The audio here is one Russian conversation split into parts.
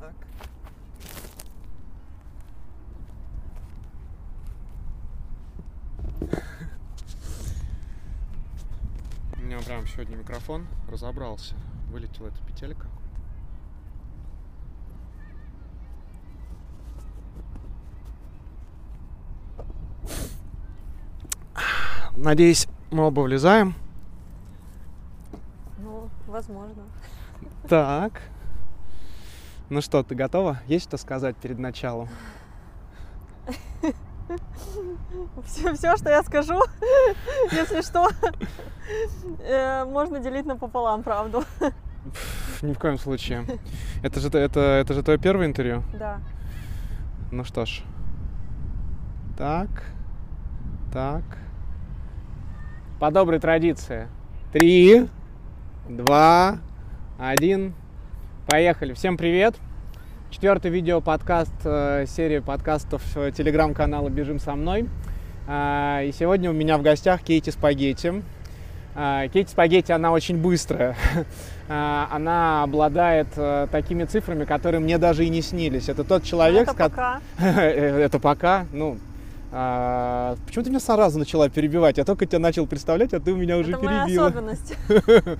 Так. У меня прям сегодня микрофон разобрался. Вылетела эта петелька. Надеюсь, мы оба влезаем. Ну, возможно. Так. Ну что, ты готова? Есть что сказать перед началом? Все, все, что я скажу, если что, э, можно делить напополам, правду. Ни в коем случае. Это же, это, это же твое первое интервью? Да. Ну что ж. Так. Так. По доброй традиции. Три, два, один. Поехали. Всем привет. Четвертый видео подкаст э, серии подкастов э, телеграм-канала «Бежим со мной». А, И сегодня у меня в гостях Кейти Спагетти. А, Кейти Спагетти, она очень быстрая. А, Она обладает э, такими цифрами, которые мне даже и не снились. Это тот человек, Это с пока. Это пока, ну, а, почему ты меня сразу начала перебивать? Я только тебя начал представлять, а ты у меня уже Это перебила. особенность.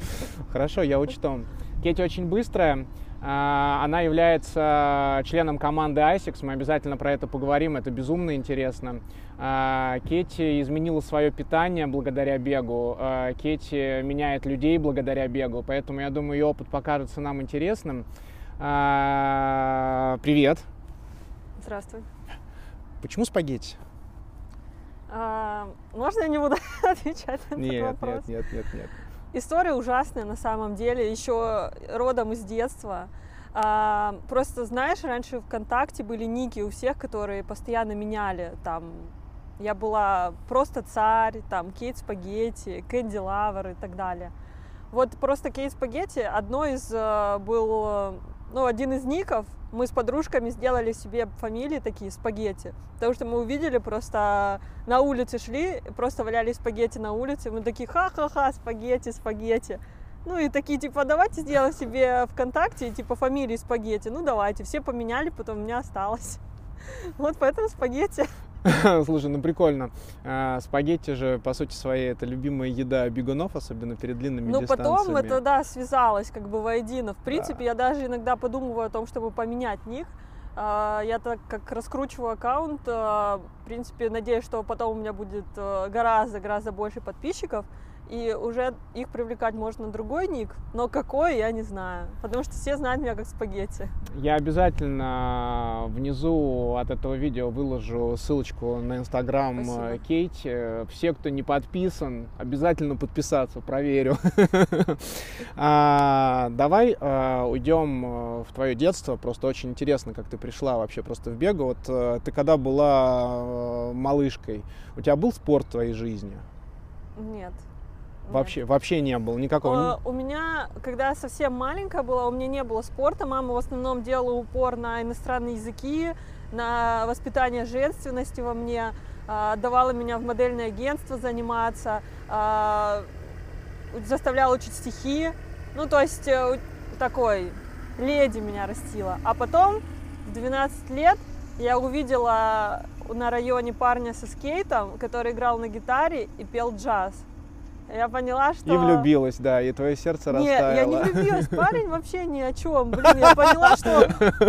Хорошо, я учту. Кетти очень быстрая. А, Она является членом команды ISIX. Мы обязательно про это поговорим. Это безумно интересно. А, Кетти изменила свое питание благодаря бегу. А, Кетти меняет людей благодаря бегу. Поэтому я думаю, ее опыт покажется нам интересным. Привет. Здравствуй. Почему спагетти? А, можно я не буду отвечать на этот Нет, вопрос? нет, нет, нет, нет. История ужасная на самом деле, еще родом из детства. А, просто знаешь, раньше ВКонтакте были ники у всех, которые постоянно меняли. Там я была просто царь, там Кейт Спагетти, Candy Lover и так далее. Вот просто Кейт Спагетти одно из э, был, э, ну, один из ников. Мы с подружками сделали себе фамилии такие спагетти, потому что мы увидели просто на улице шли, просто валялись спагетти на улице, мы такие ха-ха-ха, спагетти, спагетти. Ну и такие, типа, давайте сделаем себе ВКонтакте, типа, фамилии спагетти. Ну давайте, все поменяли, потом у меня осталось. Вот поэтому спагетти. Слушай, ну прикольно. А, спагетти же, по сути своей, это любимая еда бегунов, особенно перед длинными Ну дистанциями. потом это, да, связалось как бы воедино. В принципе, я даже иногда подумываю о том, чтобы поменять ник. А, Я так как раскручиваю аккаунт, а, в принципе, надеюсь, что потом у меня будет э, гораздо-гораздо больше подписчиков, и уже их привлекать можно на другой ник, но какой, я не знаю, потому что все знают меня как спагетти. Я обязательно внизу от этого видео выложу ссылочку на инстаграм э, Кейти. Все, кто не подписан, обязательно подписаться, проверю. А, Давай э, уйдем э, в твое детство. Просто очень интересно, как ты пришла вообще просто в бегу. Вот э, ты когда была э, малышкой, у тебя был спорт в твоей жизни? Нет. Вообще, вообще не было никакого. Э, У меня, когда я совсем маленькая была, у меня не было спорта. Мама в основном делала упор на иностранные языки, на воспитание женственности во мне, а, давала меня в модельное агентство заниматься, а, заставляла учить стихи. Ну, то есть э, такой леди меня растила. А потом в 12 лет я увидела на районе парня со скейтом, который играл на гитаре и пел джаз. Я поняла, что... И влюбилась, да, и твое сердце Не, растаяло. я не влюбилась, парень вообще ни о чем. Блин, я поняла, что,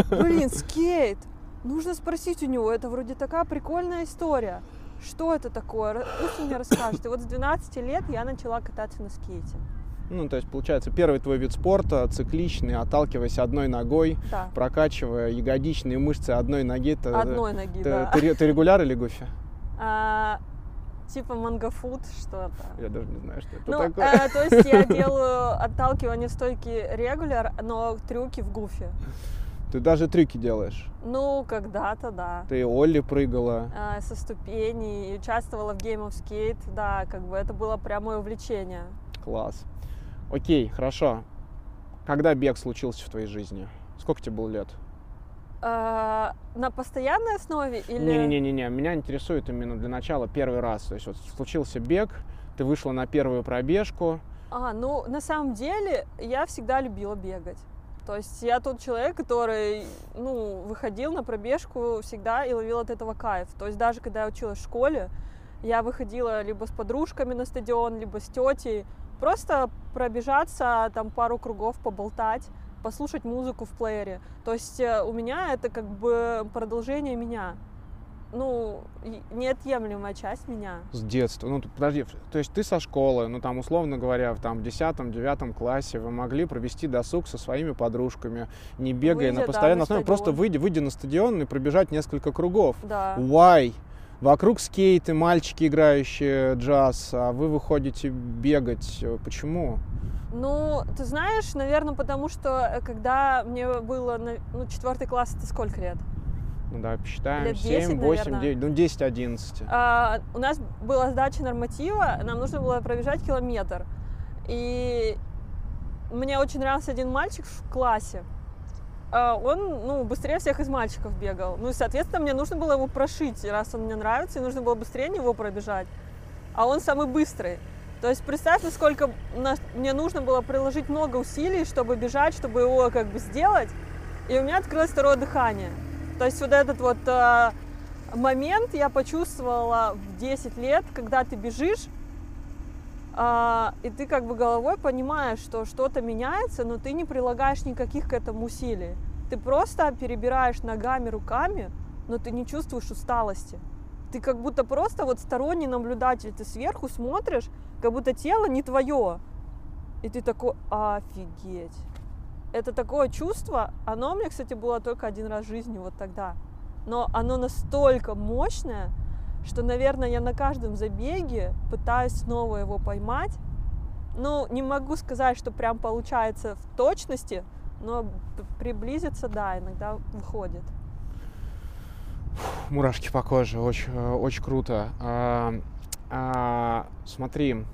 блин, скейт. Нужно спросить у него, это вроде такая прикольная история. Что это такое? Пусть он мне расскажет. И вот с 12 лет я начала кататься на скейте. Ну, то есть, получается, первый твой вид спорта, цикличный, отталкиваясь одной ногой, Да, прокачивая ягодичные мышцы одной ноги. Ты, одной ноги, ты, да. ты ты регуляр или гуфи? А, типа мангафуд что-то. Я даже не знаю, что это Ну, такое. э, то есть я делаю отталкивание в стойке регуляр, но трюки в гуфе. Ты даже трюки делаешь. Ну, когда-то, да. Ты Олли прыгала. а, со ступеней, участвовала в Game of Skate, да, как бы это было прямое увлечение. Класс. Окей, хорошо. Когда бег случился в твоей жизни? Сколько тебе было лет? А, на постоянной основе или... Не-не-не, меня интересует именно для начала первый раз. То есть вот случился бег, ты вышла на первую пробежку. А, ну, на самом деле, я всегда любила бегать. То есть я тот человек, который, ну, выходил на пробежку всегда и ловил от этого кайф. То есть даже когда я училась в школе, я выходила либо с подружками на стадион, либо с тетей, просто пробежаться, там пару кругов поболтать, послушать музыку в плеере. То есть э, у меня это как бы продолжение меня ну, неотъемлемая часть меня. С детства. Ну, подожди, то есть ты со школы, ну, там, условно говоря, в там, 10-9 классе вы могли провести досуг со своими подружками, не бегая выйдя, на постоянной да, основе, просто выйдя, выйдя на стадион и пробежать несколько кругов. Да. Why? Вокруг скейты, мальчики, играющие джаз, а вы выходите бегать. Почему? Ну, ты знаешь, наверное, потому что э, когда мне было, ну, четвертый класс, это сколько лет? Ну да, посчитаем. Лет 10, 7, 8, наверное. 9, ну 10, 11. А, у нас была сдача норматива, нам нужно было пробежать километр. И мне очень нравился один мальчик в классе. А он, ну, быстрее всех из мальчиков бегал. Ну, и, соответственно, мне нужно было его прошить, раз он мне нравится, и нужно было быстрее него пробежать. А он самый быстрый. То есть представь, насколько мне нужно было приложить много усилий, чтобы бежать, чтобы его как бы сделать. И у меня открылось второе дыхание. То есть вот этот вот э, момент я почувствовала в 10 лет, когда ты бежишь, э, и ты как бы головой понимаешь, что что-то меняется, но ты не прилагаешь никаких к этому усилий. Ты просто перебираешь ногами, руками, но ты не чувствуешь усталости. Ты как будто просто вот сторонний наблюдатель, ты сверху смотришь, как будто тело не твое. И ты такой, офигеть это такое чувство, оно у меня, кстати, было только один раз в жизни вот тогда. Но оно настолько мощное, что, наверное, я на каждом забеге пытаюсь снова его поймать. Ну, не могу сказать, что прям получается в точности, но приблизиться, да, иногда выходит. Мурашки по коже, очень, очень круто. А, смотри,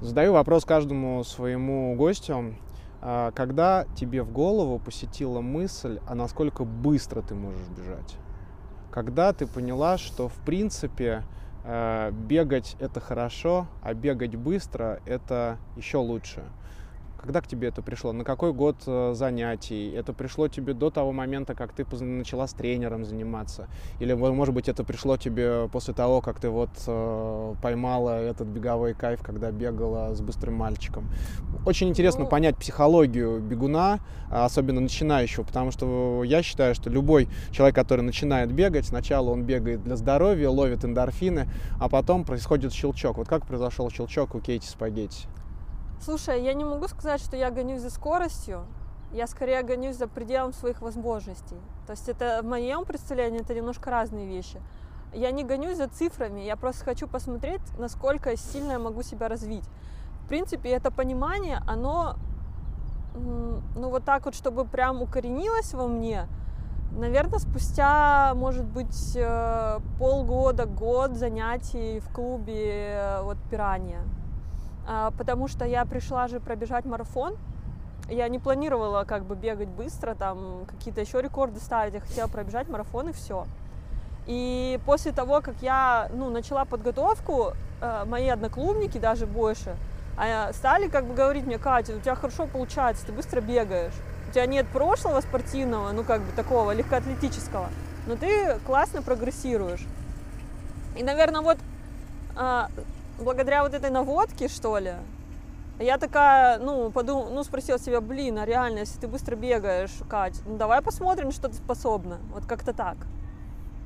задаю вопрос каждому своему гостю. А, когда тебе в голову посетила мысль, а насколько быстро ты можешь бежать? Когда ты поняла, что в принципе э, бегать это хорошо, а бегать быстро это еще лучше? Когда к тебе это пришло? На какой год э, занятий? Это пришло тебе до того момента, как ты начала с тренером заниматься? Или, может быть, это пришло тебе после того, как ты вот э, поймала этот беговой кайф, когда бегала с быстрым мальчиком? Очень интересно ну... понять психологию бегуна, особенно начинающего, потому что я считаю, что любой человек, который начинает бегать, сначала он бегает для здоровья, ловит эндорфины, а потом происходит щелчок. Вот как произошел щелчок у Кейти Спагетти? Слушай, я не могу сказать, что я гонюсь за скоростью. Я скорее гонюсь за пределом своих возможностей. То есть это в моем представлении это немножко разные вещи. Я не гонюсь за цифрами, я просто хочу посмотреть, насколько сильно я могу себя развить. В принципе, это понимание, оно, ну вот так вот, чтобы прям укоренилось во мне, наверное, спустя, может быть, э, полгода, год занятий в клубе э, вот пирания. А, потому что я пришла же пробежать марафон. Я не планировала как бы бегать быстро, там какие-то еще рекорды ставить, я хотела пробежать марафон и все. И после того, как я ну, начала подготовку, э, мои одноклубники, даже больше, а, стали как бы говорить мне, Катя, у тебя хорошо получается, ты быстро бегаешь. У тебя нет прошлого спортивного, ну как бы такого легкоатлетического, но ты классно прогрессируешь. И, наверное, вот а, благодаря вот этой наводке, что ли, я такая, ну, подум, ну, спросила себя, блин, а реально, если ты быстро бегаешь, Кать, ну, давай посмотрим, что ты способна. Вот как-то так.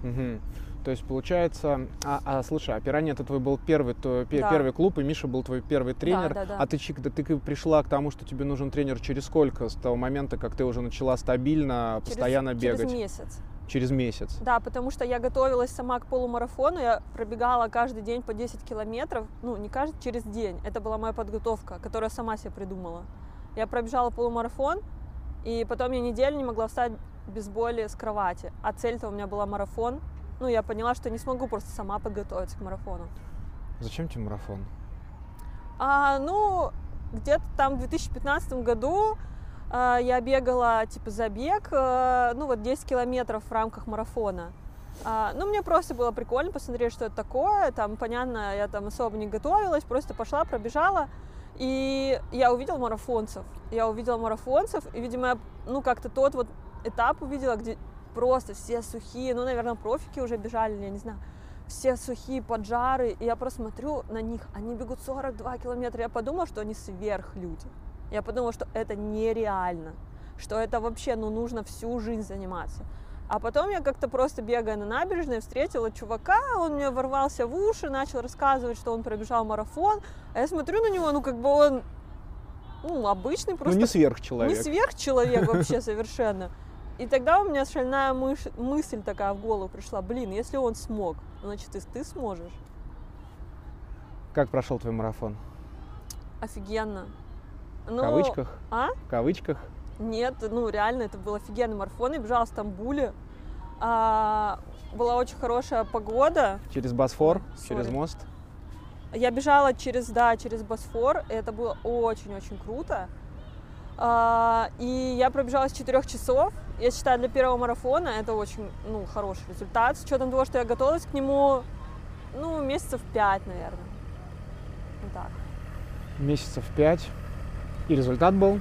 Угу. То есть получается, а, а слушай, а Пиранья это твой был первый, то, да. первый клуб, и Миша был твой первый тренер. Да, да, да. А ты, ты, ты пришла к тому, что тебе нужен тренер через сколько? С того момента, как ты уже начала стабильно, через, постоянно бегать? Через месяц через месяц. Да, потому что я готовилась сама к полумарафону, я пробегала каждый день по 10 километров, ну, не каждый, через день. Это была моя подготовка, которую я сама себе придумала. Я пробежала полумарафон, и потом я неделю не могла встать без боли с кровати. А цель-то у меня была марафон. Ну, я поняла, что не смогу просто сама подготовиться к марафону. Зачем тебе марафон? А, ну, где-то там в 2015 году я бегала типа забег, э, ну вот 10 километров в рамках марафона. А, ну, мне просто было прикольно посмотреть, что это такое. Там, понятно, я там особо не готовилась, просто пошла, пробежала. И я увидела марафонцев. Я увидела марафонцев, и, видимо, я, ну, как-то тот вот этап увидела, где просто все сухие, ну, наверное, профики уже бежали, я не знаю, все сухие поджары, и я просто смотрю на них, они бегут 42 километра, я подумала, что они сверхлюди. Я подумала, что это нереально, что это вообще, ну, нужно всю жизнь заниматься. А потом я как-то просто бегая на набережной встретила чувака, он мне ворвался в уши, начал рассказывать, что он пробежал марафон. А я смотрю на него, ну как бы он ну, обычный просто. Ну не сверхчеловек. Не сверхчеловек вообще совершенно. И тогда у меня шальная мыш... мысль такая в голову пришла, блин, если он смог, значит и ты сможешь. Как прошел твой марафон? Офигенно. В кавычках? А? В кавычках? Нет, ну реально, это был офигенный марафон. Я бежала в Стамбуле. А, была очень хорошая погода. Через Босфор, Sorry. через мост? Я бежала через, да, через Босфор. Это было очень-очень круто. А, и я пробежала с 4 часов. Я считаю, для первого марафона это очень ну, хороший результат. С учетом того, что я готовилась к нему, ну, месяцев 5, наверное. Вот так. Месяцев пять. И результат был?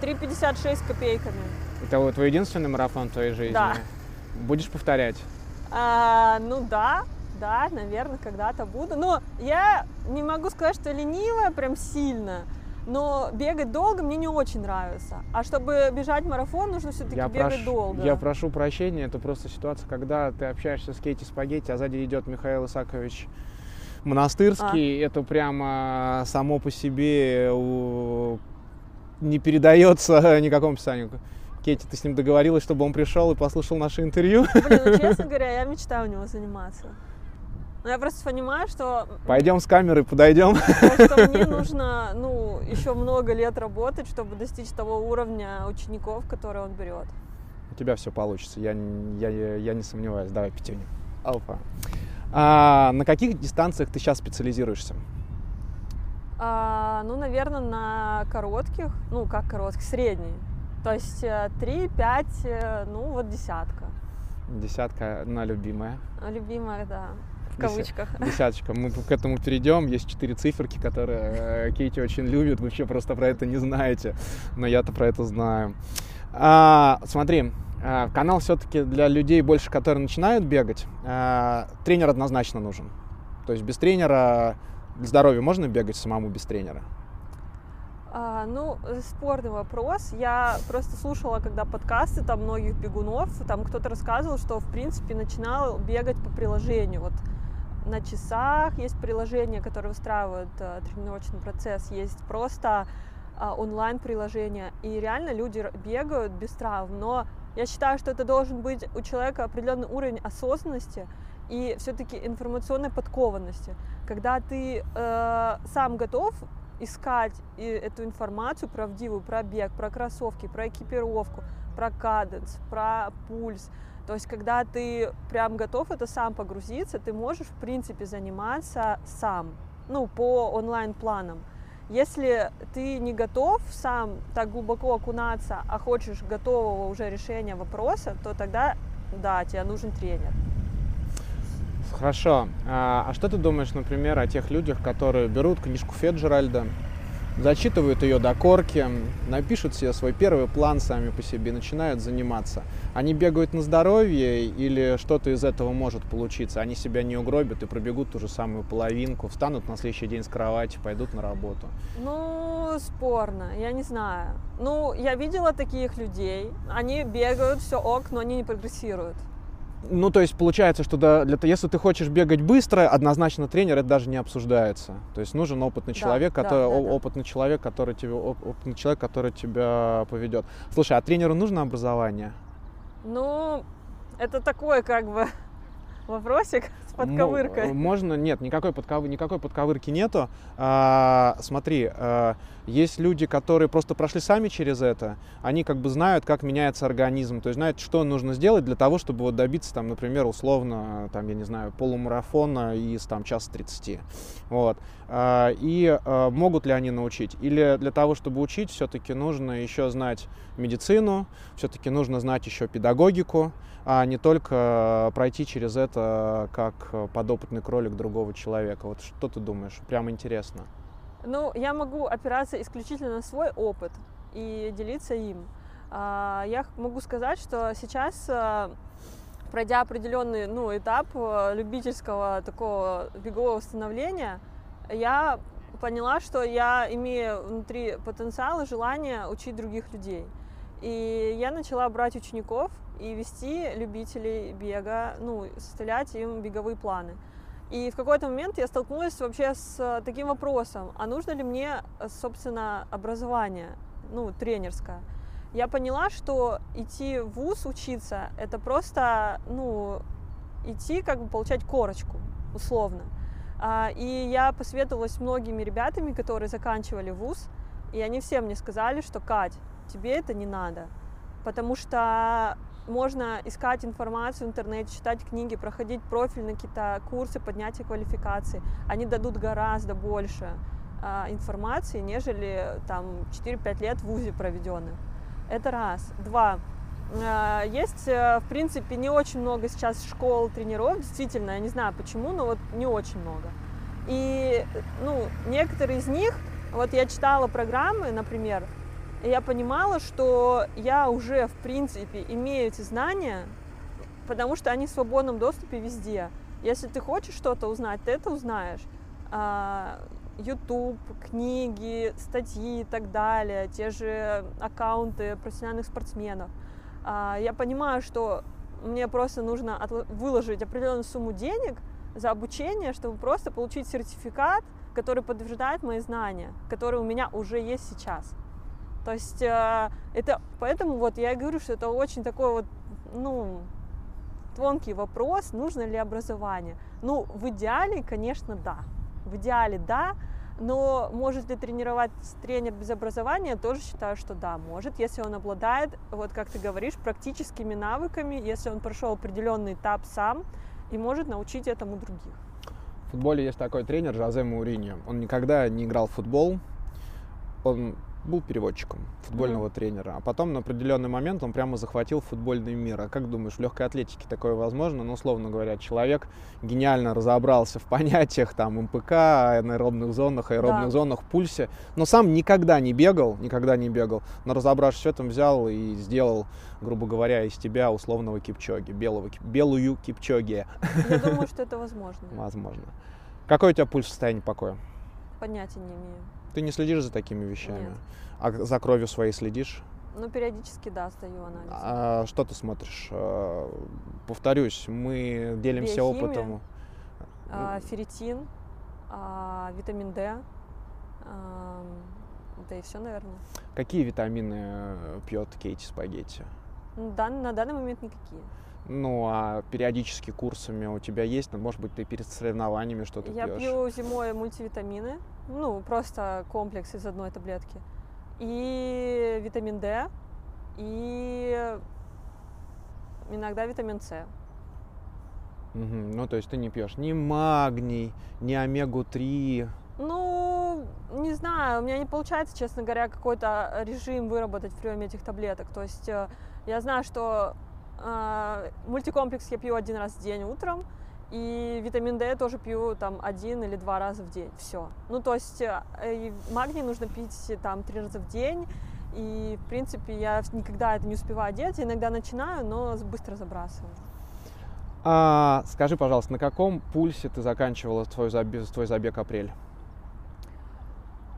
3,56 копейками. Это вот твой единственный марафон в твоей жизни? Да. Будешь повторять? А, ну да, да, наверное, когда-то буду. Но я не могу сказать, что ленивая прям сильно. Но бегать долго мне не очень нравится. А чтобы бежать марафон, нужно все-таки Я, бегать прош- долго. я прошу прощения, это просто ситуация, когда ты общаешься с Кейти Спагетти, а сзади идет Михаил Исакович Монастырский. А. Это прямо само по себе у- не передается никакому описанию. Кейти, ты с ним договорилась, чтобы он пришел и послушал наше интервью? Блин, ну честно говоря, я мечтаю у него заниматься. Но я просто понимаю, что, Пойдем с камерой, подойдем. что мне нужно ну, еще много лет работать, чтобы достичь того уровня учеников, которые он берет. У тебя все получится, я, я, я не сомневаюсь. Давай, пятюню. Алфа. А, на каких дистанциях ты сейчас специализируешься? А, ну, наверное, на коротких, ну, как коротких, средние. То есть 3, 5, ну, вот десятка. Десятка на любимая. Любимая, да, в кавычках. Десяточка. Мы к этому перейдем. Есть четыре циферки, которые э, Кейти очень любит. Вы вообще просто про это не знаете. Но я-то про это знаю. А, смотри, канал все-таки для людей больше, которые начинают бегать. а, тренер однозначно нужен. То есть без тренера для здоровья можно бегать самому без тренера? А, ну, э, спорный вопрос. Я просто слушала, когда подкасты там многих бегунов, там кто-то рассказывал, что в принципе начинал бегать по приложению. Вот на часах есть приложения, которые выстраивают э, тренировочный процесс, есть просто а, онлайн-приложения, и реально люди бегают без травм. Но я считаю, что это должен быть у человека определенный уровень осознанности и все-таки информационной подкованности, когда ты э, сам готов искать и эту информацию правдивую про бег, про кроссовки, про экипировку, про каденс, про пульс. То есть, когда ты прям готов это сам погрузиться, ты можешь, в принципе, заниматься сам, ну, по онлайн-планам. Если ты не готов сам так глубоко окунаться, а хочешь готового уже решения вопроса, то тогда, да, тебе нужен тренер. Хорошо. А, а что ты думаешь, например, о тех людях, которые берут книжку Феджеральда, зачитывают ее до корки, напишут себе свой первый план сами по себе, начинают заниматься? Они бегают на здоровье или что-то из этого может получиться? Они себя не угробят и пробегут ту же самую половинку, встанут на следующий день с кровати, пойдут на работу. Ну, спорно, я не знаю. Ну, я видела таких людей, они бегают, все ок, но они не прогрессируют. Ну, то есть получается, что да, для, если ты хочешь бегать быстро, однозначно тренер это даже не обсуждается. То есть нужен опытный Да, человек, да, который, да, да. опытный человек, который тебе, оп- опытный человек, который тебя поведет. Слушай, а тренеру нужно образование? Ну, это такой как бы вопросик подковыркой. Можно, нет, никакой, подков... никакой подковырки нету. А, смотри, а, есть люди, которые просто прошли сами через это, они как бы знают, как меняется организм, то есть знают, что нужно сделать для того, чтобы вот добиться, там, например, условно, там, я не знаю, полумарафона из там часа 30. Вот. А, и а, могут ли они научить? Или для того, чтобы учить, все-таки нужно еще знать медицину, все-таки нужно знать еще педагогику, а не только пройти через это как подопытный кролик другого человека. Вот что ты думаешь? Прям интересно. Ну, я могу опираться исключительно на свой опыт и делиться им. А, я могу сказать, что сейчас, пройдя определенный ну, этап любительского такого бегового становления, я поняла, что я имею внутри потенциал и желание учить других людей. И я начала брать учеников и вести любителей бега, ну, составлять им беговые планы. И в какой-то момент я столкнулась вообще с таким вопросом, а нужно ли мне, собственно, образование, ну, тренерское. Я поняла, что идти в ВУЗ учиться, это просто, ну, идти как бы получать корочку, условно. А, и я посоветовалась с многими ребятами, которые заканчивали ВУЗ, и они все мне сказали, что, Кать, тебе это не надо, потому что можно искать информацию в интернете, читать книги, проходить профильные какие-то курсы поднятия квалификации. Они дадут гораздо больше а, информации, нежели там 4-5 лет в ВУЗе проведенных. Это раз. Два. А, есть, э, в принципе, не очень много сейчас школ тренеров, действительно, я не знаю почему, но вот не очень много. И, ну, некоторые из них, вот я читала программы, например, я понимала, что я уже, в принципе, имею эти знания, потому что они в свободном доступе везде. Если ты хочешь что-то узнать, ты это узнаешь. А, YouTube, книги, статьи и так далее, те же аккаунты профессиональных спортсменов. А, я понимаю, что мне просто нужно выложить определенную сумму денег за обучение, чтобы просто получить сертификат, который подтверждает мои знания, которые у меня уже есть сейчас. То есть э, это поэтому вот я и говорю, что это очень такой вот, ну, тонкий вопрос, нужно ли образование. Ну, в идеале, конечно, да. В идеале, да. Но может ли тренировать тренер без образования, тоже считаю, что да, может, если он обладает, вот как ты говоришь, практическими навыками, если он прошел определенный этап сам и может научить этому других. В футболе есть такой тренер Жозе Мауриньо. Он никогда не играл в футбол, он был переводчиком футбольного mm. тренера, а потом на определенный момент он прямо захватил футбольный мир. А как думаешь, в легкой атлетике такое возможно? Ну, условно говоря, человек гениально разобрался в понятиях там МПК, аэробных зонах, аэробных да. зонах, пульсе, но сам никогда не бегал, никогда не бегал, но разобравшись в этом, взял и сделал, грубо говоря, из тебя условного кипчоги, белого, белую кипчоги. Я думаю, что это возможно. Возможно. Какой у тебя пульс в состоянии покоя? Понятия не имею. Ты не следишь за такими вещами? Нет. А за кровью своей следишь? Ну, периодически, да, сдаю анализ. А что ты смотришь? А, повторюсь, мы делимся Биохимия, опытом. А, ферритин, а, витамин D, а, да и все, наверное. Какие витамины э, пьет Кейти Спагетти? Да, на данный момент никакие. Ну, а периодически курсами у тебя есть? Ну, может быть, ты перед соревнованиями что-то Я пьешь? пью зимой мультивитамины, ну, просто комплекс из одной таблетки. И витамин D, и иногда витамин С. Угу. Ну, то есть ты не пьешь ни магний, ни омегу-3. Ну, не знаю, у меня не получается, честно говоря, какой-то режим выработать в приеме этих таблеток. То есть э, я знаю, что э, мультикомплекс я пью один раз в день утром, и витамин D я тоже пью там один или два раза в день. Все. Ну, то есть э, магний нужно пить там три раза в день. И, в принципе, я никогда это не успеваю делать. Иногда начинаю, но быстро забрасываю. А, скажи, пожалуйста, на каком пульсе ты заканчивала твой забег, твой забег апрель?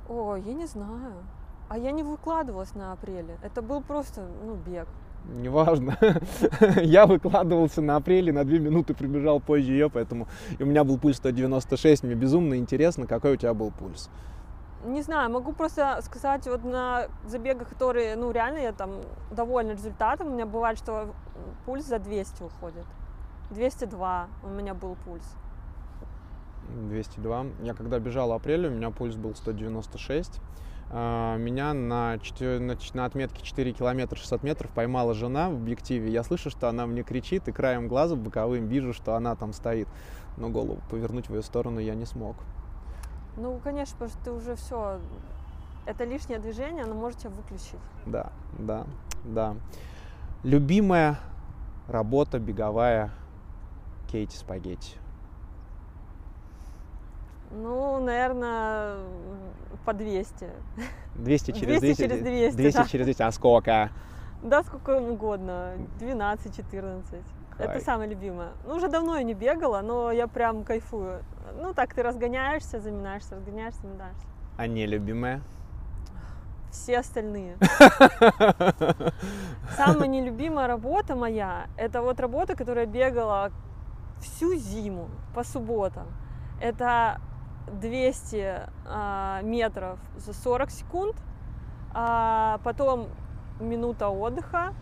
О, я не знаю. А я не выкладывалась на апреле. Это был просто, ну, бег неважно. я выкладывался на апреле, на две минуты прибежал позже ее, поэтому и у меня был пульс 196. Мне безумно интересно, какой у тебя был пульс. Не знаю, могу просто сказать, вот на забегах, которые, ну, реально я там довольна результатом, у меня бывает, что пульс за 200 уходит. 202 у меня был пульс. 202. Я когда бежал апреля, у меня пульс был 196. А, меня на, 4, на, на отметке 4 километра 600 метров поймала жена в объективе. Я слышу, что она мне кричит, и краем глаза боковым вижу, что она там стоит. Но голову повернуть в ее сторону я не смог. Ну, конечно, потому что ты уже все, это лишнее движение, оно может тебя выключить. Да, да, да. Любимая работа беговая Кейти Спагетти. Ну, наверное, по 200. 200 через 200 200? через 200, 200 да. через 200. А сколько? Да, сколько угодно. 12-14. Это самое любимое. Ну, уже давно я не бегала, но я прям кайфую. Ну, так ты разгоняешься, заминаешься, разгоняешься, заминаешься. А нелюбимая? Все остальные. Самая нелюбимая работа моя, это вот работа, которая бегала всю зиму по субботам. Это 200 а, метров за 40 секунд, а потом минута отдыха,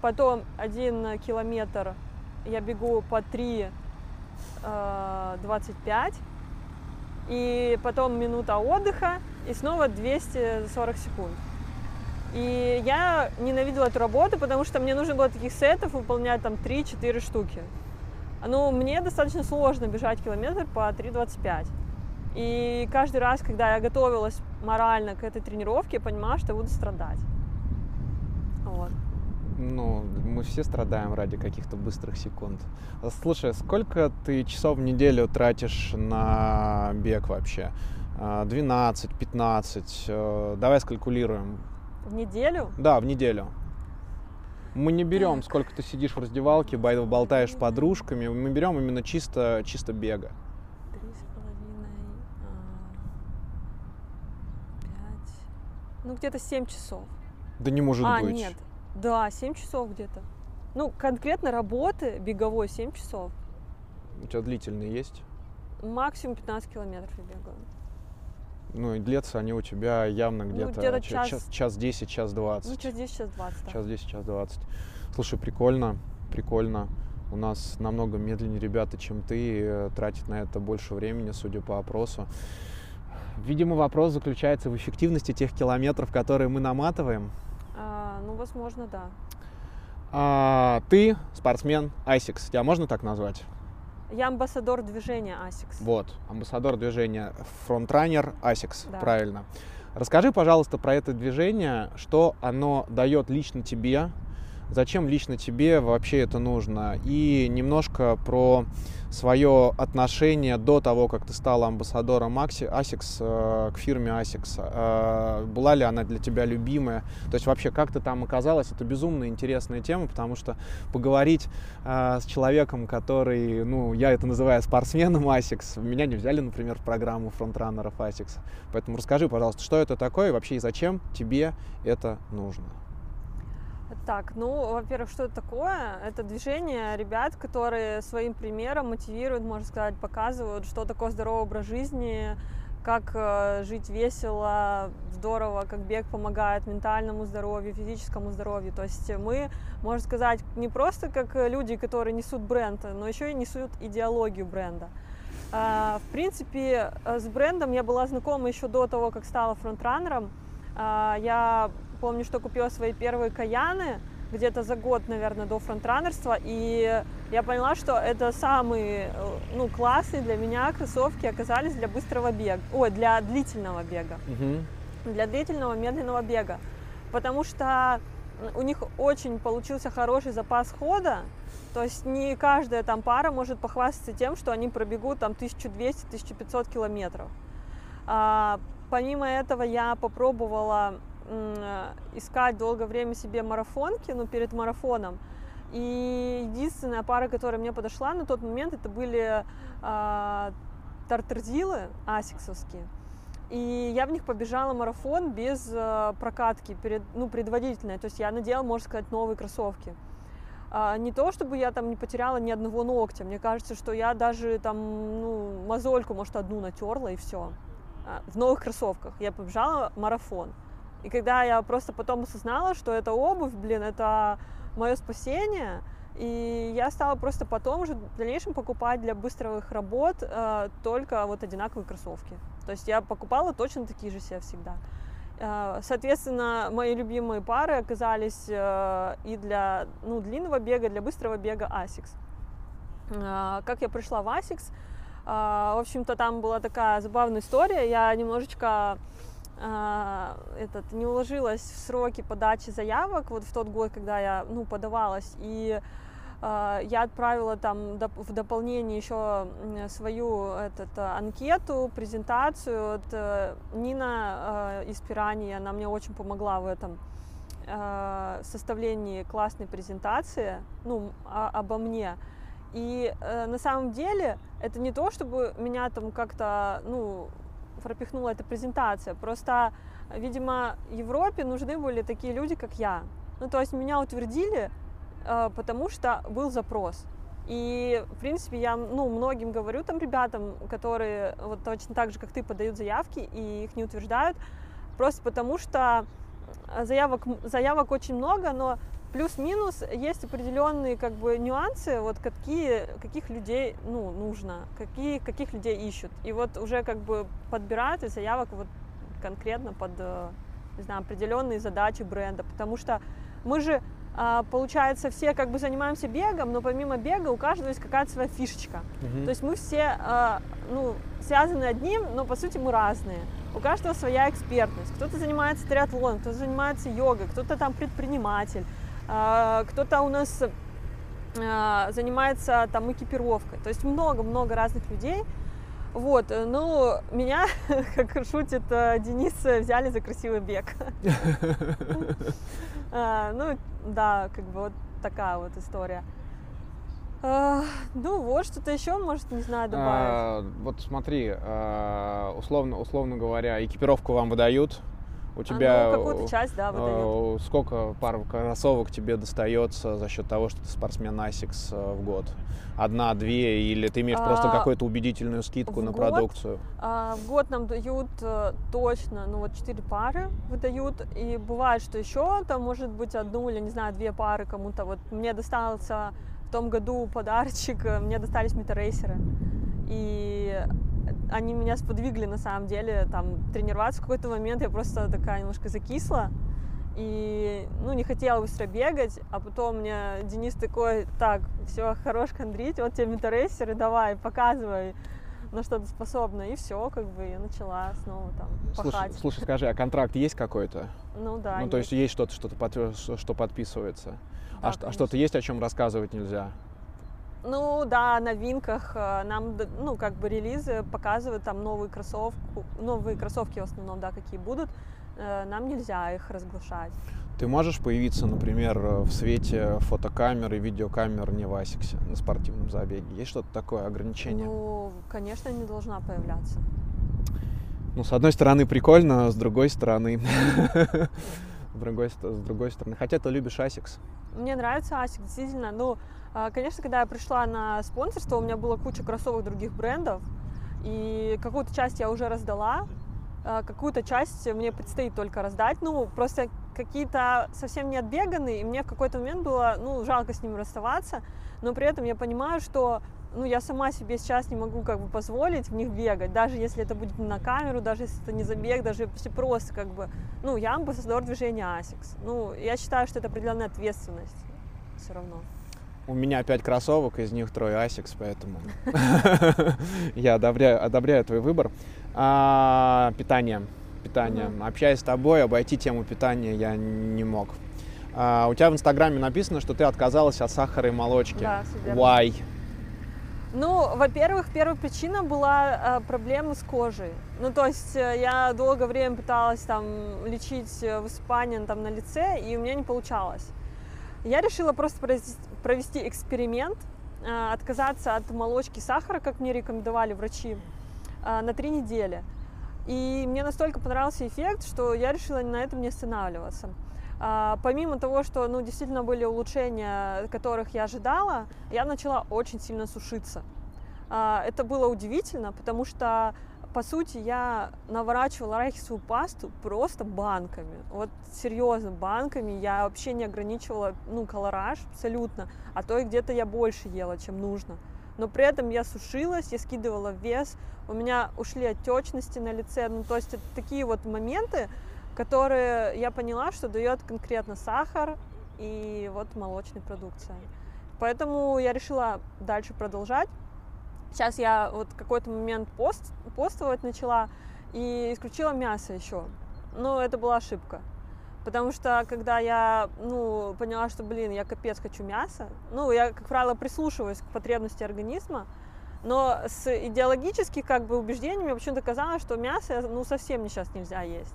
потом один километр я бегу по 3 а, 25, и потом минута отдыха, и снова 240 секунд. И я ненавидела эту работу, потому что мне нужно было таких сетов выполнять там 3-4 штуки. Ну, мне достаточно сложно бежать километр по 3.25. И каждый раз, когда я готовилась морально к этой тренировке, я понимала, что я буду страдать. Вот. Ну, мы все страдаем ради каких-то быстрых секунд. А, Слушай, сколько ты часов в неделю тратишь на бег вообще? А, 12, 15? э, Давай скалькулируем. В неделю Да, в неделю. Мы не берем, сколько ты сидишь в раздевалке, болтаешь с подружками. Мы берем именно чисто, чисто бега. три с половиной, а, пять, ну где-то 7 часов. Да не может а, быть. нет, да, 7 часов где-то. Ну, конкретно работы беговой 7 часов. У тебя длительные есть? Максимум 15 километров я бегаю. Ну и длятся они у тебя явно где-то, Ну, где-то ча- час. час, час 10, час 20. Ну, час 10, час 20, да. Час 10, час 20. Слушай, прикольно, прикольно. У нас намного медленнее ребята, чем ты, э, тратят на это больше времени, судя по опросу. Видимо, вопрос заключается в эффективности тех километров, которые мы наматываем. А, ну, возможно, да. А, ты спортсмен ASICS, тебя можно так назвать? Я амбассадор движения ASICS. Вот, амбассадор движения FrontRunner ASICS, Да. правильно. Расскажи, пожалуйста, про это движение, что оно дает лично тебе, зачем лично тебе вообще это нужно, и немножко про свое отношение до того, как ты стала амбассадором Asics э, к фирме Asics. Э, Была ли она для тебя любимая? То есть вообще, как ты там оказалась? Это безумно интересная тема, потому что поговорить э, с человеком, который, ну, я это называю спортсменом Asics, меня не взяли, например, в программу фронтранеров Asics. Поэтому расскажи, пожалуйста, что это такое и вообще и зачем тебе это нужно? Так, ну, во-первых, что это такое? Это движение ребят, которые своим примером мотивируют, можно сказать, показывают, что такое здоровый образ жизни, как э, жить весело, здорово, как бег помогает ментальному здоровью, физическому здоровью. То есть мы, можно сказать, не просто как люди, которые несут бренд, но еще и несут идеологию бренда. А, В принципе, э, с брендом я была знакома еще до того, как стала фронтранером. А, Я помню, что купила свои первые каяны где-то за год, наверное, до фронтранерства, и я поняла, что это самые э, ну, классные для меня кроссовки оказались для быстрого бега, ой, для длительного бега. Для длительного медленного бега, потому что у них очень получился хороший запас хода, то есть не каждая там пара может похвастаться тем, что они пробегут там 1200-1500 километров. А, помимо этого я попробовала искать долгое время себе марафонки, ну перед марафоном, и единственная пара, которая мне подошла на тот момент, это были а, тартерзилы асиксовские. И я в них побежала марафон без э, прокатки, перед, ну, предварительной. То есть я надела, можно сказать, новые кроссовки. А, не то, чтобы я там не потеряла ни одного ногтя. Мне кажется, что я даже там, ну, мозольку, может, одну натерла и все. в новых кроссовках. Я побежала марафон. И когда я просто потом осознала, что это обувь, блин, это мое спасение, и я стала просто потом уже в дальнейшем покупать для быстрых работ э, только вот одинаковые кроссовки. То есть я покупала точно такие же себе всегда. Э, Соответственно, мои любимые пары оказались э, и для ну, длинного бега, для быстрого бега Asics. Э, Как я пришла в Asics? э, В общем-то, там была такая забавная история. Я немножечко этот, не уложилась в сроки подачи заявок вот в тот год, когда я ну, подавалась. И А, я отправила там в дополнение еще свою этот, анкету, презентацию. Вот, э, Нина из Пирани, она мне очень помогла в этом составлении классной презентации, ну, обо мне. И э, на самом деле это не то, чтобы меня там как-то, ну, пропихнула эта презентация. Просто, видимо, Европе нужны были такие люди, как я. Ну, то есть меня утвердили, э, потому что был запрос. И, в принципе, я, ну, многим говорю там ребятам, которые вот точно так же, как ты, подают заявки и их не утверждают, просто потому что заявок, заявок очень много, но Плюс-минус есть определенные как бы нюансы, вот какие, каких людей ну, нужно, какие, каких людей ищут. И вот уже как бы подбирают из заявок вот конкретно под, э, не знаю, определенные задачи бренда, потому что мы же а, получается, все как бы занимаемся бегом, но помимо бега у каждого есть какая-то своя фишечка. Uh-huh. То есть мы все а, ну, связаны одним, но по сути мы разные. У каждого своя экспертность. Кто-то занимается триатлоном, кто-то занимается йогой, кто-то там предприниматель, кто-то у нас а, занимается там экипировкой. То есть много-много разных людей. Вот, ну, меня, как шутит э, Денис, взяли за красивый бег. А, ну, да, как бы вот такая вот история. Ну вот, что-то еще, может, не знаю, добавить. Вот смотри, условно, условно говоря, экипировку вам выдают, у тебя... А, ну, часть, да, выдает. Сколько пар кроссовок тебе достается за счет того, что ты спортсмен ASICS э, в год? Одна, две, или ты имеешь а, просто какую-то убедительную скидку на год, продукцию? А, в год нам дают э, точно, ну вот четыре пары выдают, и бывает, что еще там может быть одну или, не знаю, две пары кому-то. Вот мне достался в том году подарочек, э, мне достались метарейсеры. И они меня сподвигли на самом деле там тренироваться. В какой-то момент я просто такая немножко закисла и ну, не хотела быстро бегать, а потом мне Денис такой, так, все, хорош хандрить, вот тебе метарейсеры, давай, показывай, на что ты способна, и все, как бы я начала снова там пахать. Слушай, слушай скажи, а контракт есть какой-то? Ну да. Ну есть. то есть есть что-то, что-то под, что подписывается, да, а, а что-то есть, о чем рассказывать нельзя? Ну да, новинках э, нам, ну как бы релизы показывают там новые кроссовки, новые кроссовки в основном, да, какие будут. Э, нам нельзя их разглашать. Ты можешь появиться, например, в свете фотокамер и видеокамер не в Асиксе на спортивном забеге? Есть что-то такое ограничение? Ну, конечно, не должна появляться. Ну, с одной стороны прикольно, а с другой стороны... С другой, стороны. Хотя ты любишь ASICS. Мне нравится ASICS, действительно. Ну, а, конечно, когда я пришла на спонсорство, у меня была куча кроссовок других брендов, и какую-то часть я уже раздала, а, какую-то часть мне предстоит только раздать. Ну, просто какие-то совсем не отбеганные, и мне в какой-то момент было, ну, жалко с ними расставаться, но при этом я понимаю, что ну, я сама себе сейчас не могу как бы позволить в них бегать, даже если это будет не на камеру, даже если это не забег, даже если просто как бы, ну, я амбассадор движения ASICS. Ну, я считаю, что это определенная ответственность все равно. У меня пять кроссовок, из них трое Asics, поэтому я одобряю, одобряю твой выбор. А, питание. Питание. Mm-hmm. Общаясь с тобой, обойти тему питания я не мог. А, у тебя в Инстаграме написано, что ты отказалась от сахара и молочки. Да, Why? Ну, во-первых, первая причина была э, проблемы с кожей. Ну, то есть э, я долгое время пыталась там лечить э, высыпание там на лице, и у меня не получалось. Я решила просто провести эксперимент, э, отказаться от молочки сахара, как мне рекомендовали врачи, э, на три недели. И мне настолько понравился эффект, что я решила на этом не останавливаться. А, помимо того, что ну, действительно были улучшения, которых я ожидала, я начала очень сильно сушиться. Это было удивительно, потому что по сути, я наворачивала арахисовую пасту просто банками. Вот серьезно, банками. Я вообще не ограничивала, ну, колораж абсолютно. А то и где-то я больше ела, чем нужно. Но при этом я сушилась, я скидывала вес, у меня ушли отечности на лице. Ну, то есть это такие вот моменты, которые я поняла, что дает конкретно сахар и вот молочная продукция. Поэтому я решила дальше продолжать. Сейчас я вот какой-то момент пост, постовать начала и исключила мясо еще. Но это была ошибка. Потому что когда я, ну, поняла, что, блин, я капец хочу мяса, ну, я, как правило, прислушиваюсь к потребности организма, но с идеологических, как бы, убеждениями почему-то казалось, что мясо, ну, совсем не сейчас нельзя есть.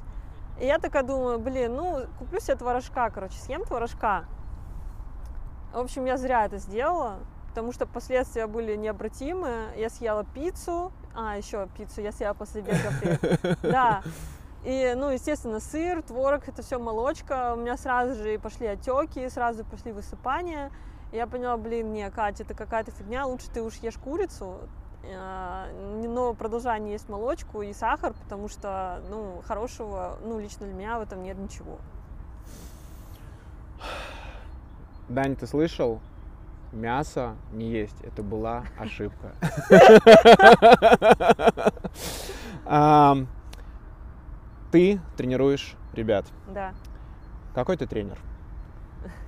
И я такая думаю, блин, ну, куплю себе творожка, короче, съем творожка. В общем, я зря это сделала, потому что последствия были необратимы. Я съела пиццу, а, еще пиццу я съела после бега. Да, и, ну, естественно, сыр, творог, это все молочка. У меня сразу же пошли отеки, сразу пошли высыпания. И я поняла, блин, не, Катя, это какая-то фигня, лучше ты уж ешь курицу, а, но продолжай не есть молочку и сахар, потому что, ну, хорошего, ну, лично для меня в этом нет ничего. Дань, ты слышал? Мясо не есть. Это была ошибка. Ты тренируешь ребят. Да. Какой ты тренер?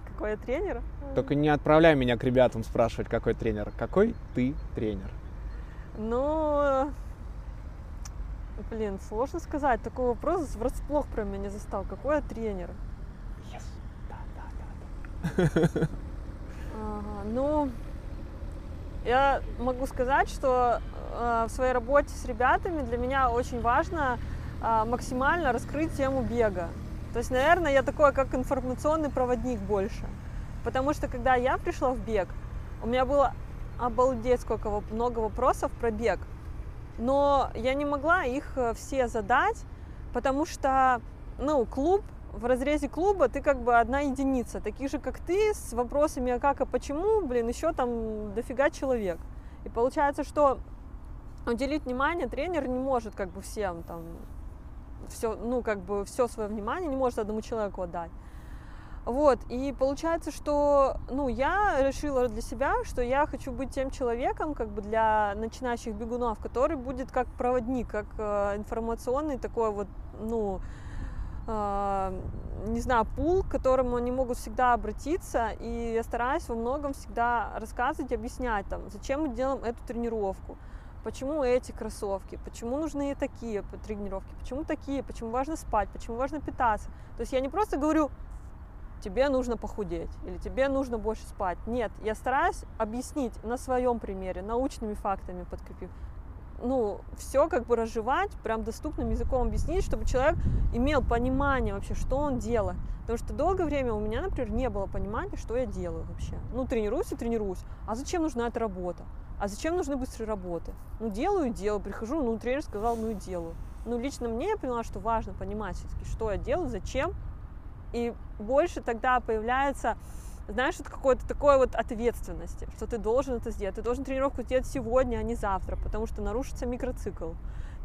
Какой я тренер? Только не отправляй меня к ребятам спрашивать, какой тренер. Какой ты тренер? Ну, блин, сложно сказать. Такой вопрос врасплох про меня не застал. Какой я тренер? Yes. Да, да, да. да. Ну, я могу сказать, что э, в своей работе с ребятами для меня очень важно э, максимально раскрыть тему бега. То есть, наверное, я такой, как информационный проводник больше. Потому что, когда я пришла в бег, у меня было обалдеть сколько много вопросов про бег. Но я не могла их э, все задать, потому что, ну, клуб, в разрезе клуба ты как бы одна единица, таких же, как ты, с вопросами, а как, а почему, блин, еще там дофига человек. И получается, что уделить внимание тренер не может как бы всем там все, ну, как бы все свое внимание не может одному человеку отдать. Вот, и получается, что, ну, я решила для себя, что я хочу быть тем человеком, как бы для начинающих бегунов, который будет как проводник, как э, информационный такой вот, ну, не знаю, пул, к которому они могут всегда обратиться, и я стараюсь во многом всегда рассказывать, объяснять, там, зачем мы делаем эту тренировку, почему эти кроссовки, почему нужны такие тренировки, почему такие, почему важно спать, почему важно питаться. То есть я не просто говорю, тебе нужно похудеть или тебе нужно больше спать. Нет, я стараюсь объяснить на своем примере, научными фактами подкрепив. Ну, все как бы разжевать, прям доступным языком объяснить, чтобы человек имел понимание вообще, что он делает. Потому что долгое время у меня, например, не было понимания, что я делаю вообще. Ну, тренируюсь и тренируюсь. А зачем нужна эта работа? А зачем нужны быстрые работы? Ну, делаю и делаю. Прихожу, ну, тренер сказал, ну и делаю. Ну, лично мне я поняла, что важно понимать все-таки, что я делаю, зачем, и больше тогда появляется, знаешь, вот какой-то такой вот ответственности, что ты должен это сделать. Ты должен тренировку сделать сегодня, а не завтра, потому что нарушится микроцикл.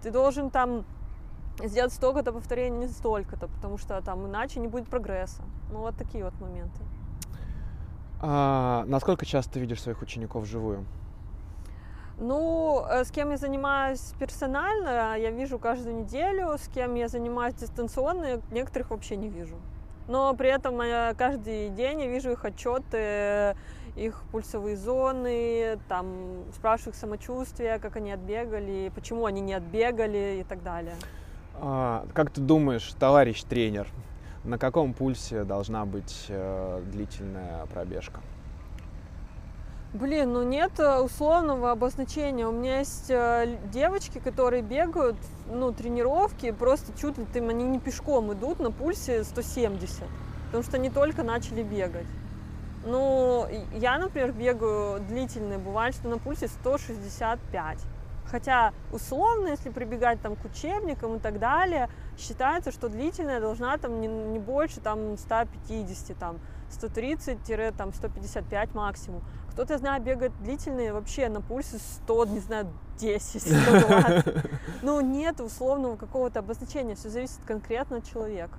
Ты должен там сделать столько-то повторений, не столько-то, потому что там иначе не будет прогресса. Ну, вот такие вот моменты. А, насколько часто ты видишь своих учеников вживую? Ну, э, с кем я занимаюсь персонально, я вижу каждую неделю, с кем я занимаюсь дистанционно, некоторых вообще не вижу но при этом я каждый день я вижу их отчеты, их пульсовые зоны, там спрашиваю их самочувствие, как они отбегали, почему они не отбегали и так далее. А, как ты думаешь, товарищ тренер, на каком пульсе должна быть э, длительная пробежка? Блин, ну нет э, условного обозначения. У меня есть э, девочки, которые бегают, ну, тренировки, просто чуть ли там они не пешком идут на пульсе 170, потому что они только начали бегать. Ну, я, например, бегаю длительные, бывает, что на пульсе 165. Хотя условно, если прибегать там к учебникам и так далее, считается, что длительная должна там не, не больше там 150, там 130-155 максимум. Кто-то, я знаю, бегает длительные вообще на пульсе 100, не знаю, 10, 120. Ну, нет условного какого-то обозначения, все зависит конкретно от человека.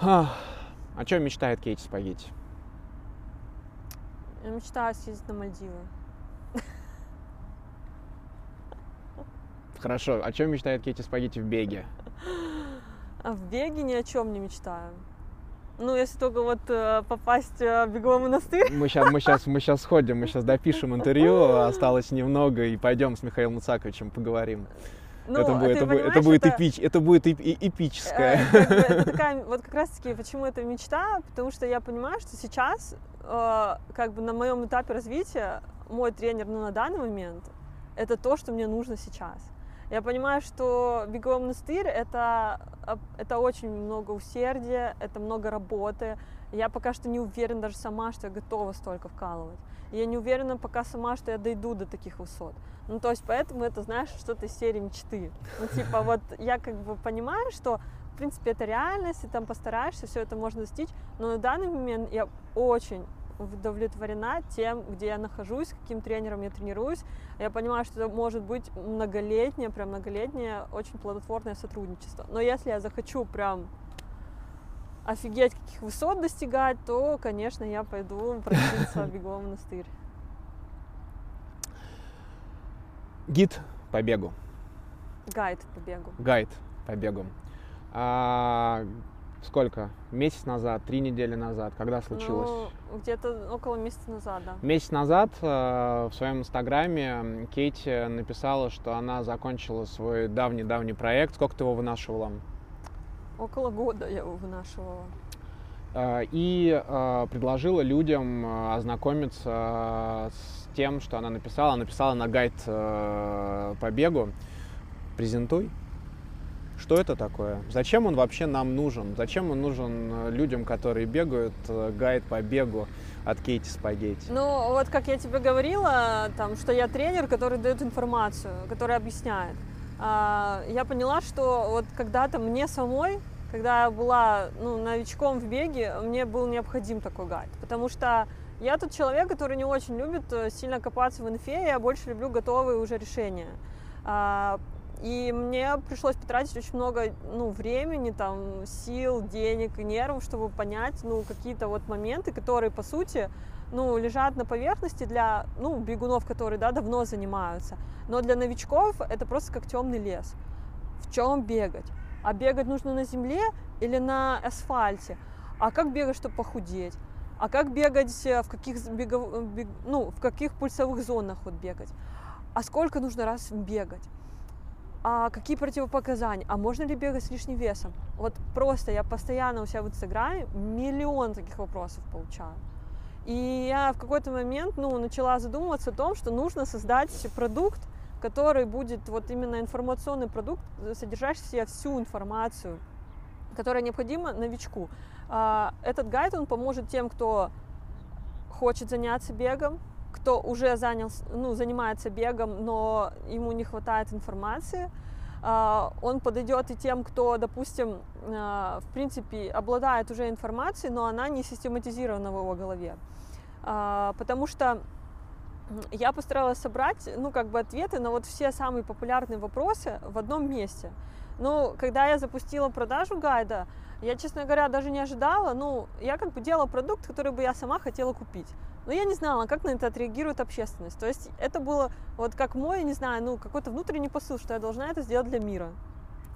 О чем мечтает Кейти Спагетти? Я мечтаю съездить на Мальдивы. Хорошо, о чем мечтает Кейти Спагетти в беге? А в беге ни о чем не мечтаю. Ну, если только вот э, попасть э, в беговой монастырь. Мы сейчас, мы сейчас, мы сейчас сходим, мы сейчас допишем интервью, осталось немного, и пойдем с Михаилом Муцаковичем поговорим. Ну, это, а будет, это, будет- это будет это- эпич, это будет эп- э- Э, эпическое. как бы это такая, вот как раз таки, почему это мечта, потому что я понимаю, что сейчас, э, как бы на моем этапе развития, мой тренер, ну, на данный момент, это то, что мне нужно сейчас. Я понимаю, что беговой монастырь это, об- это очень много усердия, это много работы. Я пока что не уверена даже сама, что я готова столько вкалывать. И я не уверена пока сама, что я дойду до таких высот. Ну, то есть, поэтому это, знаешь, что-то из серии мечты. Ну, типа, вот я как бы понимаю, что, в принципе, это реальность, и там постараешься, все это можно достичь, но на данный момент я очень удовлетворена тем, где я нахожусь, каким тренером я тренируюсь. Я понимаю, что это может быть многолетнее, прям многолетнее, очень плодотворное сотрудничество. Но если я захочу прям офигеть, каких высот достигать, то, конечно, я пойду проситься в беговой монастырь. Гид по бегу. Гайд по бегу. Гайд по бегу. А, сколько? Месяц назад, три недели назад, когда случилось? Ну, где-то около месяца назад, да. Месяц назад э, в своем инстаграме Кейти написала, что она закончила свой давний-давний проект. Сколько ты его вынашивала? Около года я его вынашивала. Э, И э, предложила людям э, ознакомиться с тем, что она написала. Она написала на гайд э, по бегу. Презентуй. Что это такое? Зачем он вообще нам нужен? Зачем он нужен э, людям, которые бегают, э, гайд по бегу от Кейти Спагетти? Ну, вот как я тебе говорила, там, что я тренер, который дает информацию, который объясняет. А, Я поняла, что вот когда-то мне самой, когда я была ну, новичком в беге, мне был необходим такой гайд. Потому что я тот человек, который не очень любит э, сильно копаться в инфе, я больше люблю готовые уже решения. И мне пришлось потратить очень много ну, времени, там, сил, денег и нервов, чтобы понять ну, какие-то вот моменты, которые, по сути, ну, лежат на поверхности для ну, бегунов, которые да, давно занимаются. Но для новичков это просто как темный лес. В чем бегать? А бегать нужно на земле или на асфальте? А как бегать, чтобы похудеть? А как бегать, э, в каких, бегов- бег- ну, в каких пульсовых зонах вот бегать? А сколько нужно раз бегать? А какие противопоказания? А можно ли бегать с лишним весом? Вот просто я постоянно у себя в Инстаграме миллион таких вопросов получаю. И я в какой-то момент ну, начала задумываться о том, что нужно создать продукт, который будет вот именно информационный продукт, содержащий в себе всю информацию, которая необходима новичку. А, Этот гайд, он поможет тем, кто хочет заняться бегом, кто уже занял, ну, занимается бегом, но ему не хватает информации. А, Он подойдет и тем, кто, допустим, а, в принципе, обладает уже информацией, но она не систематизирована в его голове. А, Потому что я постаралась собрать, ну, как бы ответы на вот все самые популярные вопросы в одном месте. Ну, когда я запустила продажу гайда, я, честно говоря, даже не ожидала. Ну, я как бы делала продукт, который бы я сама хотела купить. Но я не знала, как на это отреагирует общественность. То есть это было вот как мой, не знаю, ну, какой-то внутренний посыл, что я должна это сделать для мира.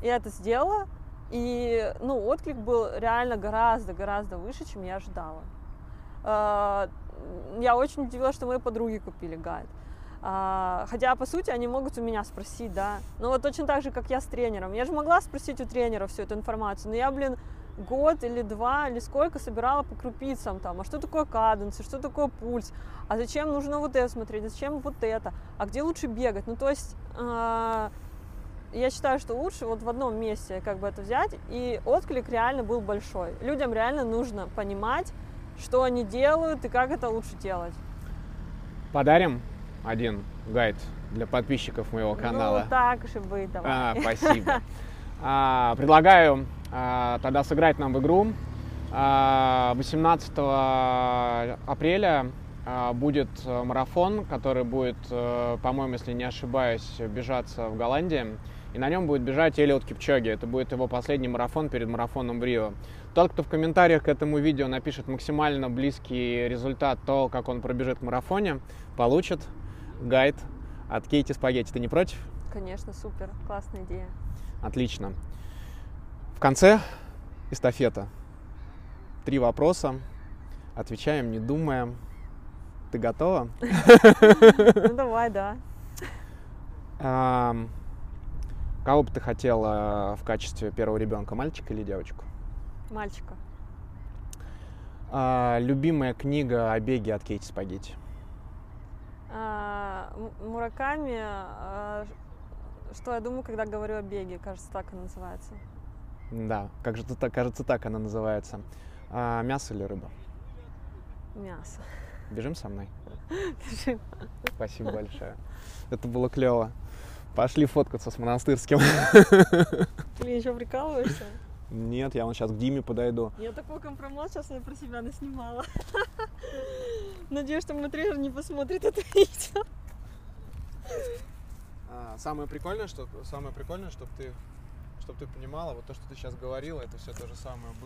Я это сделала, и, ну, отклик был реально гораздо-гораздо выше, чем я ожидала. А, Я очень удивилась, что мои подруги купили гайд. А, Хотя, по сути, они могут у меня спросить, да. Ну, вот точно так же, как я с тренером. Я же могла спросить у тренера всю эту информацию, но я, блин, год или два, или сколько собирала по крупицам там, а что такое каденс, что такое пульс, а зачем нужно вот это смотреть, зачем вот это, а где лучше бегать. Ну, то есть, а, я считаю, что лучше вот в одном месте как бы это взять, и отклик реально был большой. Людям реально нужно понимать, что они делают и как это лучше делать. Подарим один гайд для подписчиков моего канала. Ну, так же быть, давай. А, спасибо. А, предлагаю а, тогда сыграть нам в игру. А, 18 апреля а, будет э, марафон, который будет, э, по-моему, если не ошибаюсь, бежаться в Голландии. И на нем будет бежать Элиот Кипчоги. Это будет его последний марафон перед марафоном в Рио. Тот, кто в комментариях к этому видео напишет максимально близкий результат, то, как он пробежит в марафоне, получит гайд от Кейти Спагетти. Ты не против? Конечно, супер, классная идея. Отлично. В конце эстафета. Три вопроса. Отвечаем, не думая. Ты готова? Ну давай, да. Кого бы ты хотела в качестве первого ребенка, мальчика или девочку? Мальчика. А, любимая книга о беге от Кейти Спагетти. А, Мураками, а, что я думаю, когда говорю о беге, кажется, так она называется. Да, как же так, кажется, так она называется. А, мясо или рыба? Мясо. Бежим со мной? Спасибо большое. Это было клево. Пошли фоткаться с монастырским. Ты еще прикалываешься? Нет, я вон сейчас к Диме подойду. Я такой компромат сейчас я про себя наснимала. Надеюсь, что мой тренер не посмотрит это видео. А, самое прикольное, что самое прикольное, чтобы ты, чтобы ты понимала, вот то, что ты сейчас говорила, это все то же самое было.